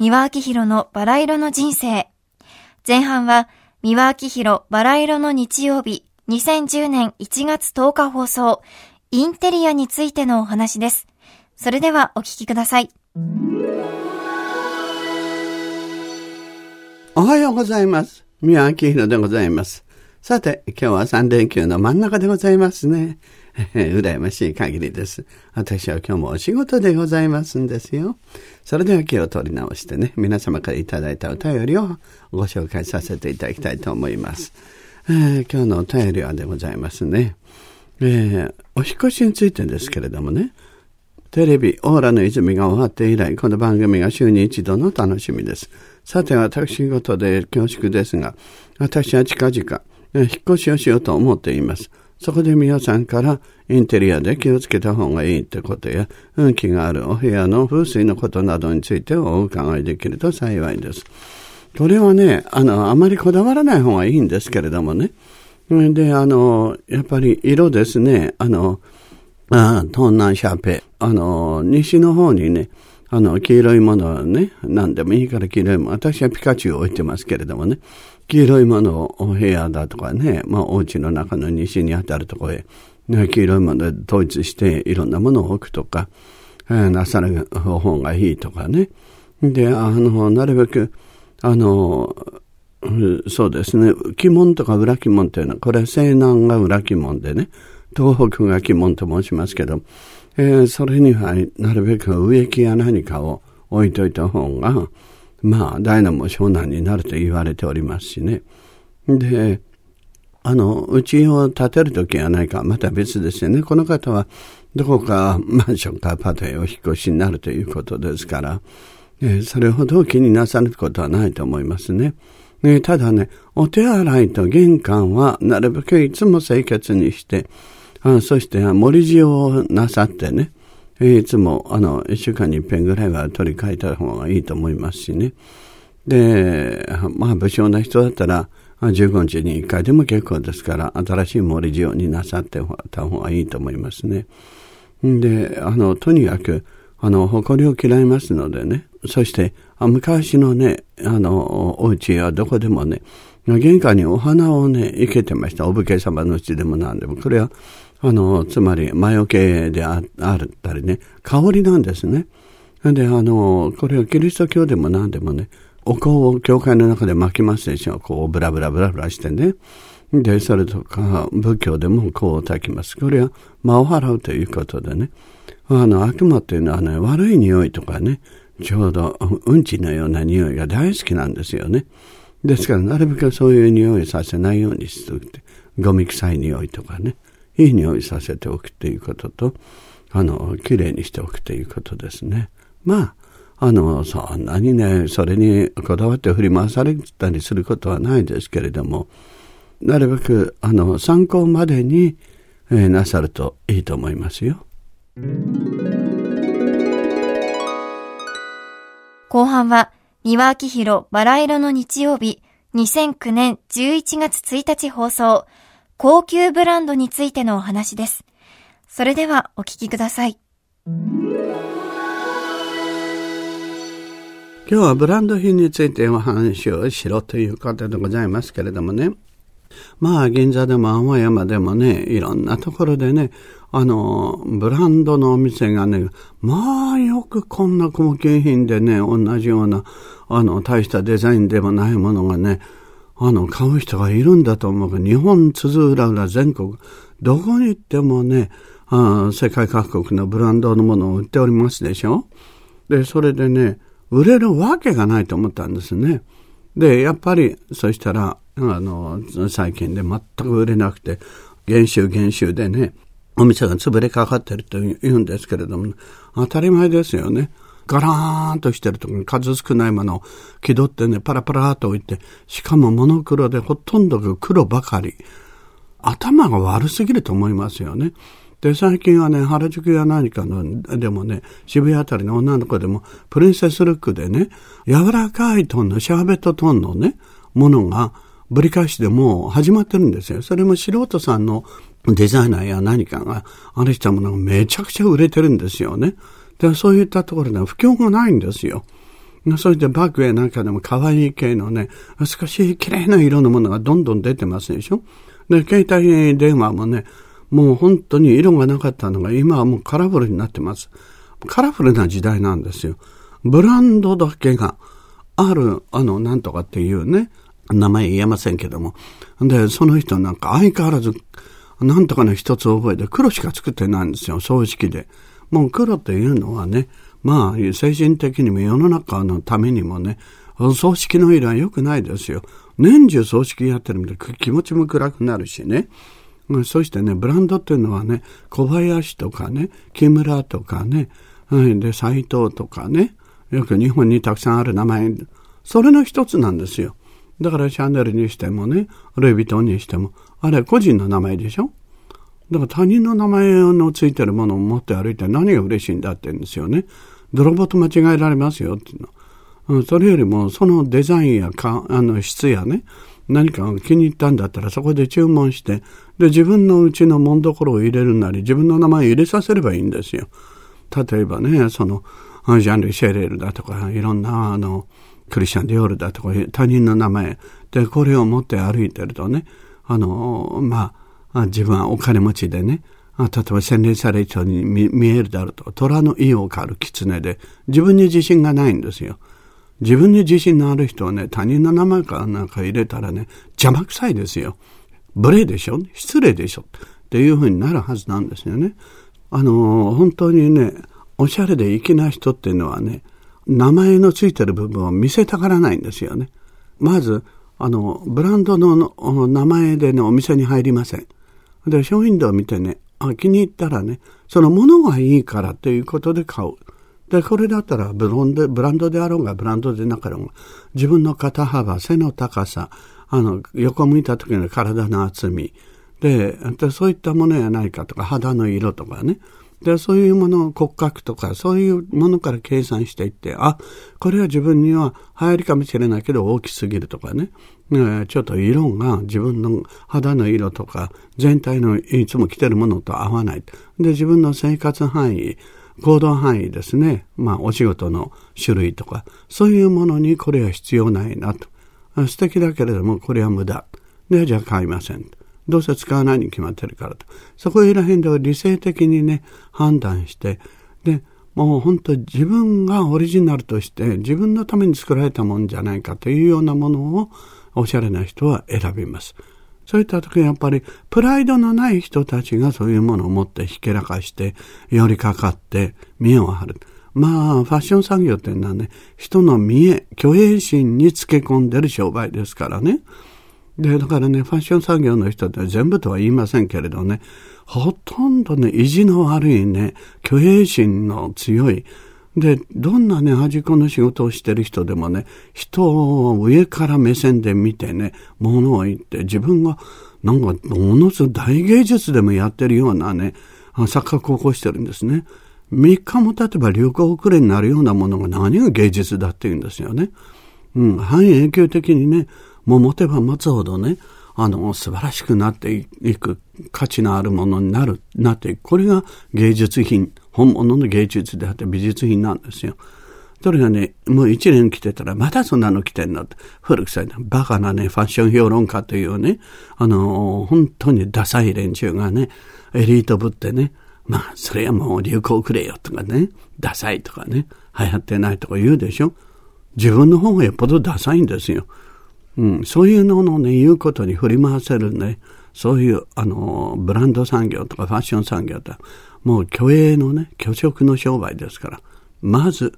三輪明宏のバラ色の人生。前半は、三輪明宏バラ色の日曜日、2010年1月10日放送、インテリアについてのお話です。それではお聞きください。おはようございます。宮明宏でございます。さて、今日は3連休の真ん中でございますね。羨ましい限りです。私は今日もお仕事でございますんですよ。それでは気を取り直してね、皆様からいただいたお便りをご紹介させていただきたいと思います。えー今日のお便りはでございますね。えーお引越しについてですけれどもね、テレビ、オーラの泉が終わって以来、この番組が週に一度の楽しみです。さて、私事で恐縮ですが、私は近々、引っ越しをしようと思っています。そこで皆さんから、インテリアで気をつけた方がいいってことや、運気があるお部屋の風水のことなどについてお伺いできると幸いです。これはね、あの、あまりこだわらない方がいいんですけれどもね。で、あの、やっぱり色ですね、あの、あ、東南シャーペ。あの、西の方にね、あの、黄色いものはね、何でもいいから黄色いもの。私はピカチュウを置いてますけれどもね、黄色いものをお部屋だとかね、まあ、お家の中の西にあたるところへ、ね、黄色いもので統一していろんなものを置くとか、えーなさる方がいいとかね。で、あの、なるべく、あの、そうですね。鬼門とか裏鬼門っていうのは、これ西南が裏鬼門でね、東北が鬼門と申しますけど、えーそれにはなるべく植木や何かを置いといた方が、まあ、大難も小難になると言われておりますしね。で、あの、家を建てるときは何かまた別ですよね。この方はどこかマンションかアパートへお引っ越しになるということですから、えそれほど気になさることはないと思いますね。ねただね、お手洗いと玄関はなるべくいつも清潔にして、あそして盛り塩をなさってね、いつもあの、一週間に一遍ぐらいは取り替えた方がいいと思いますしね。で、まあ、武将な人だったら、15日に1回でも結構ですから、新しい森事業になさってた方がいいと思いますね。で、あの、とにかく、あの、誇りを嫌いますのでね。そして、昔のね、あの、お家やどこでもね、玄関にお花をね、生けてました。お武家様のうちでも何でも。これは、あの、つまり、魔除けでああったりね、香りなんですね。で、あの、これはキリスト教でも何でもね、お香を教会の中で巻きますでしょ。こう、ブラブラブラブラしてね。で、それとか、仏教でも香を焚きます。これは魔を払うということでね。あの、悪魔っていうのはね、悪い匂いとかね、ちょうどうんちのような匂いが大好きなんですよね。ですから、なるべくそういう匂いさせないようにしておくて、ゴミ臭い匂いとかね、いい匂いさせておくということと、あの、綺麗にしておくということですね。まあ、あの、そんなにね、それにこだわって振り回されたりすることはないですけれども、なるべく、あの、参考までに、えーなさるといいと思いますよ。後半は、三輪明宏バラ色の日曜日、2009年11月1日放送、高級ブランドについてのお話です。それではお聞きください。今日はブランド品についてお話をしろということでございますけれどもね。まあ、銀座でも青山でもね、いろんなところでね、あの、ブランドのお店がね、まあ、よくこんな高級品でね、同じような、あの、大したデザインでもないものがね、あの、買う人がいるんだと思うが、日本津々浦々全国、どこに行ってもね、あ世界各国のブランドのものを売っておりますでしょ？で、それでね、売れるわけがないと思ったんですね。で、やっぱり、そしたら、あの、最近で全く売れなくて、減収減収でね、お店が潰れかかってると言うんですけれども、当たり前ですよね。ガラーンとしてるとこに数少ないものを気取ってね、パラパラと置いて、しかもモノクロでほとんどが黒ばかり。頭が悪すぎると思いますよね。で、最近はね、原宿や何かの、でもね、渋谷あたりの女の子でも、プリンセスルックでね、柔らかいトンの、シャーベットトンのね、ものが、ぶり返しでも始まってるんですよ。それも素人さんのデザイナーや何かが、あれしたものがめちゃくちゃ売れてるんですよね。で、そういったところでは不況がないんですよ。それでバッグやなんかでも可愛い系のね、少し綺麗な色のものがどんどん出てますでしょ。で、携帯電話もね、もう本当に色がなかったのが今はもうカラフルになってます。カラフルな時代なんですよ。ブランドだけがある、あの、なんとかっていうね、名前言えませんけども。で、その人なんか相変わらず、なんとかの一つ覚えて黒しか作ってないんですよ、葬式で。もう黒というのはね、まあ、精神的にも世の中のためにもね、葬式の色は良くないですよ。年中葬式やってるみたい気持ちも暗くなるしね。そしてね、ブランドっていうのはね、小林とかね、木村とかね、で、斎藤とかね、よく日本にたくさんある名前、それの一つなんですよ。だからシャネルにしてもね、ルイ・ヴィトンにしても、あれ個人の名前でしょ？だから他人の名前のついてるものを持って歩いて何が嬉しいんだって言うんですよね。泥棒と間違えられますよっていうの。それよりもそのデザインやかあの質やね、何か気に入ったんだったらそこで注文して、で、自分のうちのもんどころを入れるなり、自分の名前を入れさせればいいんですよ。例えばね、その、ジャンル・シェレルだとか、いろんな、あの、クリスチャン・ディオールだとか、他人の名前で、これを持って歩いてるとね、あの、まあ、自分はお金持ちでね、例えば洗練される人に見えるだろうと、虎の意を狩る狐で、自分に自信がないんですよ。自分に自信のある人はね、他人の名前かなんか入れたらね、邪魔くさいですよ。無礼でしょ？失礼でしょ？っていうふうになるはずなんですよね。あの、本当にね、おしゃれで粋な人っていうのはね、名前のついてる部分を見せたがらないんですよね。まず、あの、ブランドの名前でね、お店に入りません。で、商品度を見てね、あ気に入ったらね、そのものがいいからということで買う。で、これだったらブロンで、ブランドであろうが、ブランドでなかろうが、自分の肩幅、背の高さ、あの、横向いた時の体の厚み、で、そういったものやないかとか、肌の色とかね、で、そういうものを、骨格とか、そういうものから計算していって、あ、これは自分には流行りかもしれないけど大きすぎるとかね。ねちょっと色が自分の肌の色とか、全体のいつも着てるものと合わない。で、自分の生活範囲、行動範囲ですね。まあ、お仕事の種類とか、そういうものにこれは必要ないなと。素敵だけれども、これは無駄。で、じゃあ買いません。どうせ使わないに決まってるからと。そこら辺では理性的にね、判断して、で、もう本当自分がオリジナルとして自分のために作られたもんじゃないかというようなものをおしゃれな人は選びます。そういった時やっぱりプライドのない人たちがそういうものを持ってひけらかして寄りかかって見栄を張る。まあ、ファッション産業っていうのはね、人の見栄、虚栄心につけ込んでる商売ですからね。で、だからね、ファッション産業の人って全部とは言いませんけれどね、ほとんどね、意地の悪いね、虚栄心の強い、で、どんなね、端っこの仕事をしてる人でもね、人を上から目線で見てね、ものを言って、自分が、なんか、ものすごい大芸術でもやってるようなね、錯覚を起こしてるんですね。3日も経てば流行遅れになるようなものが何が芸術だって言うんですよね。うん、半永久的にね、もう持てば持つほどね、あの、素晴らしくなっていく、価値のあるものになる、なっていく。これが芸術品、本物の芸術であって美術品なんですよ。それがね、もう一年来てたら、またそんなの来てんのって、古くさいな、バカなね、ファッション評論家というね、あの、本当にダサい連中がね、エリートぶってね、まあ、それはもう流行くれよとかね、ダサいとかね、流行ってないとか言うでしょ。自分の方がよっぽどダサいんですよ。うん、そういうののね、言うことに振り回せるね、そういう、あの、ブランド産業とかファッション産業って、もう虚栄のね、虚職の商売ですから、まず、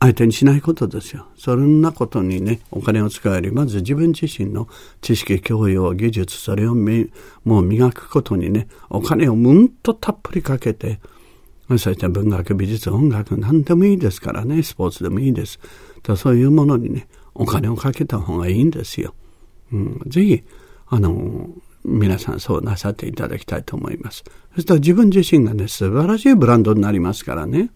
相手にしないことですよ。そんなことにね、お金を使うより、まず自分自身の知識、教養、技術、それをもう磨くことにね、お金をうんとたっぷりかけて、そして文学、美術、音楽、何でもいいですからね、スポーツでもいいです。そういうものにね、お金をかけた方がいいんですよ。うん、ぜひ、あの、皆さんそうなさっていただきたいと思います。そしたら自分自身がね、素晴らしいブランドになりますからね。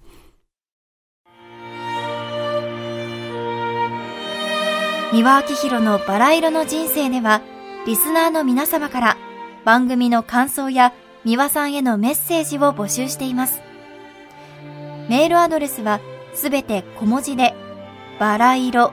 三輪明宏のバラ色の人生では、リスナーの皆様から番組の感想や三輪さんへのメッセージを募集しています。メールアドレスはすべて小文字で、バラ色